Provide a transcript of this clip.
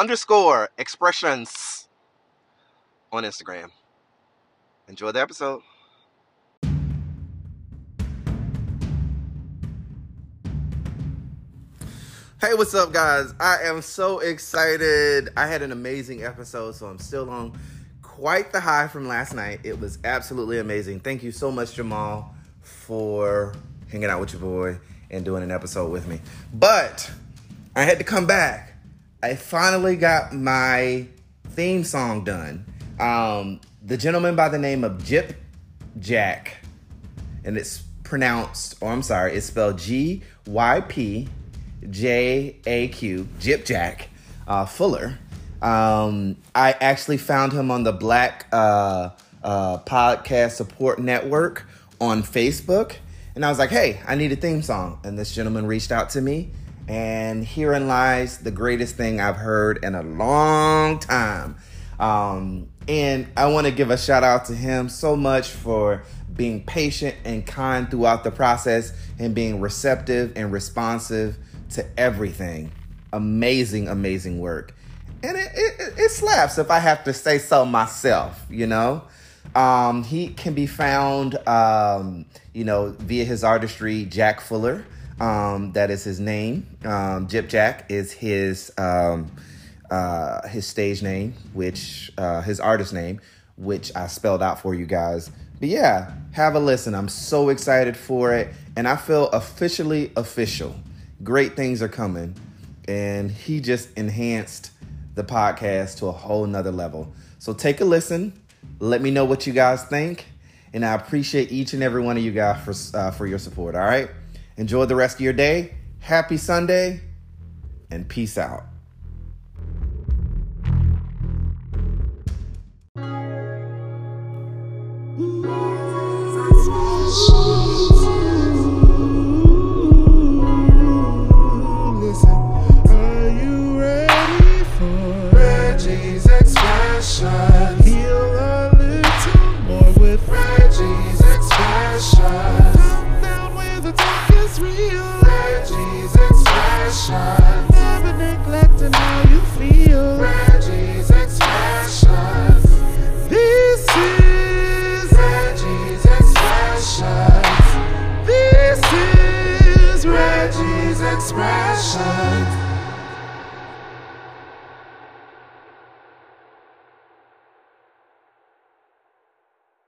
underscore expressions on Instagram. Enjoy the episode. Hey, what's up, guys? I am so excited. I had an amazing episode, so I'm still on quite the high from last night. It was absolutely amazing. Thank you so much, Jamal, for hanging out with your boy and doing an episode with me. But I had to come back. I finally got my theme song done. Um, the gentleman by the name of Jip Jack, and it's pronounced, or I'm sorry, it's spelled G Y P J A Q, Gypjaq uh, Fuller. Um, I actually found him on the Black uh, uh, Podcast Support Network on Facebook. And I was like, hey, I need a theme song. And this gentleman reached out to me. And herein lies the greatest thing I've heard in a long time. Um, and I want to give a shout out to him so much for being patient and kind throughout the process and being receptive and responsive to everything. Amazing, amazing work. And it, it, it slaps if I have to say so myself, you know? Um, he can be found, um, you know, via his artistry, Jack Fuller. Um, that is his name. Um, Gypjaq is his um, uh, his stage name, which uh, his artist name, which I spelled out for you guys. But yeah, have a listen. I'm so excited for it, and I feel officially official. Great things are coming, and he just enhanced the podcast to a whole nother level. So take a listen. Let me know what you guys think, and I appreciate each and every one of you guys for uh, for your support. All right, enjoy the rest of your day. Happy Sunday, and peace out.